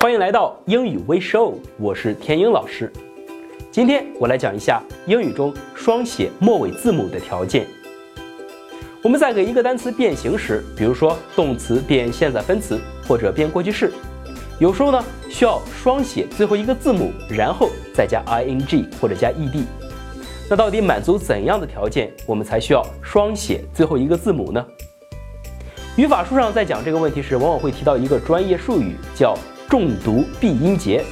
欢迎来到英语微 show，我是天英老师。今天我来讲一下英语中双写末尾字母的条件。我们在给一个单词变形时，比如说动词变现在分词或者变过去式，有时候呢需要双写最后一个字母，然后再加 ing 或者加 ed。那到底满足怎样的条件，我们才需要双写最后一个字母呢？语法书上在讲这个问题时，往往会提到一个专业术语，叫重读闭音节。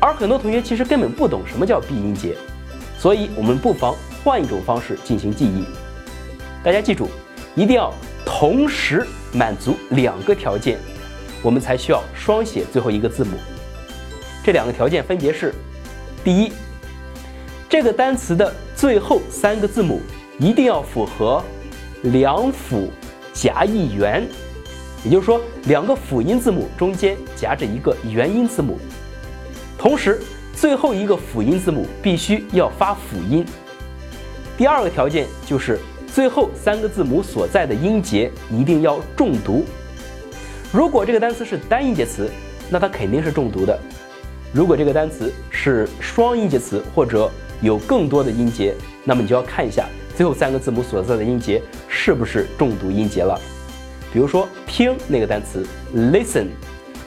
而很多同学其实根本不懂什么叫闭音节，所以我们不妨换一种方式进行记忆。大家记住，一定要同时满足两个条件，我们才需要双写最后一个字母。这两个条件分别是：第一，这个单词的最后三个字母一定要符合两辅。夹一元，也就是说，两个辅音字母中间夹着一个元音字母，同时最后一个辅音字母必须要发辅音。第二个条件就是最后三个字母所在的音节一定要重读。如果这个单词是单音节词，那它肯定是重读的；如果这个单词是双音节词或者有更多的音节，那么你就要看一下最后三个字母所在的音节。是不是重读音节了？比如说听那个单词 listen，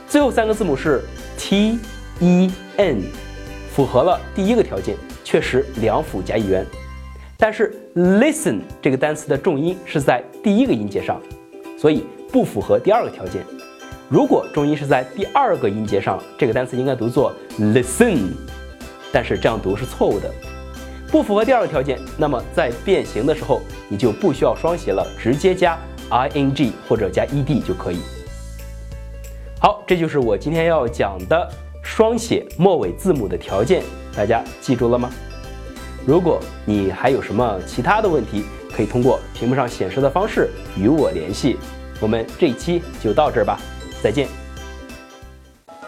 最后三个字母是 t e n，符合了第一个条件，确实两辅加一元。但是 listen 这个单词的重音是在第一个音节上，所以不符合第二个条件。如果重音是在第二个音节上，这个单词应该读作 listen，但是这样读是错误的。不符合第二个条件，那么在变形的时候，你就不需要双写了，直接加 ing 或者加 ed 就可以。好，这就是我今天要讲的双写末尾字母的条件，大家记住了吗？如果你还有什么其他的问题，可以通过屏幕上显示的方式与我联系。我们这一期就到这儿吧，再见。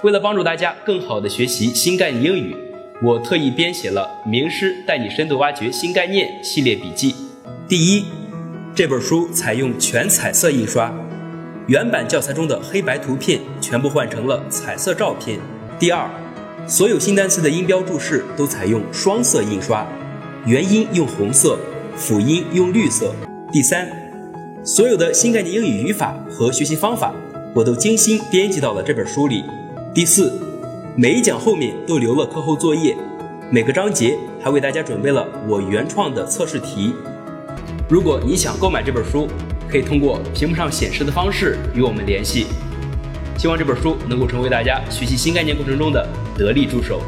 为了帮助大家更好的学习新概念英语。我特意编写了《名师带你深度挖掘新概念》系列笔记。第一，这本书采用全彩色印刷，原版教材中的黑白图片全部换成了彩色照片。第二，所有新单词的音标注释都采用双色印刷，元音用红色，辅音用绿色。第三，所有的新概念英语语法和学习方法，我都精心编辑到了这本书里。第四。每一讲后面都留了课后作业，每个章节还为大家准备了我原创的测试题。如果你想购买这本书，可以通过屏幕上显示的方式与我们联系。希望这本书能够成为大家学习新概念过程中的得力助手。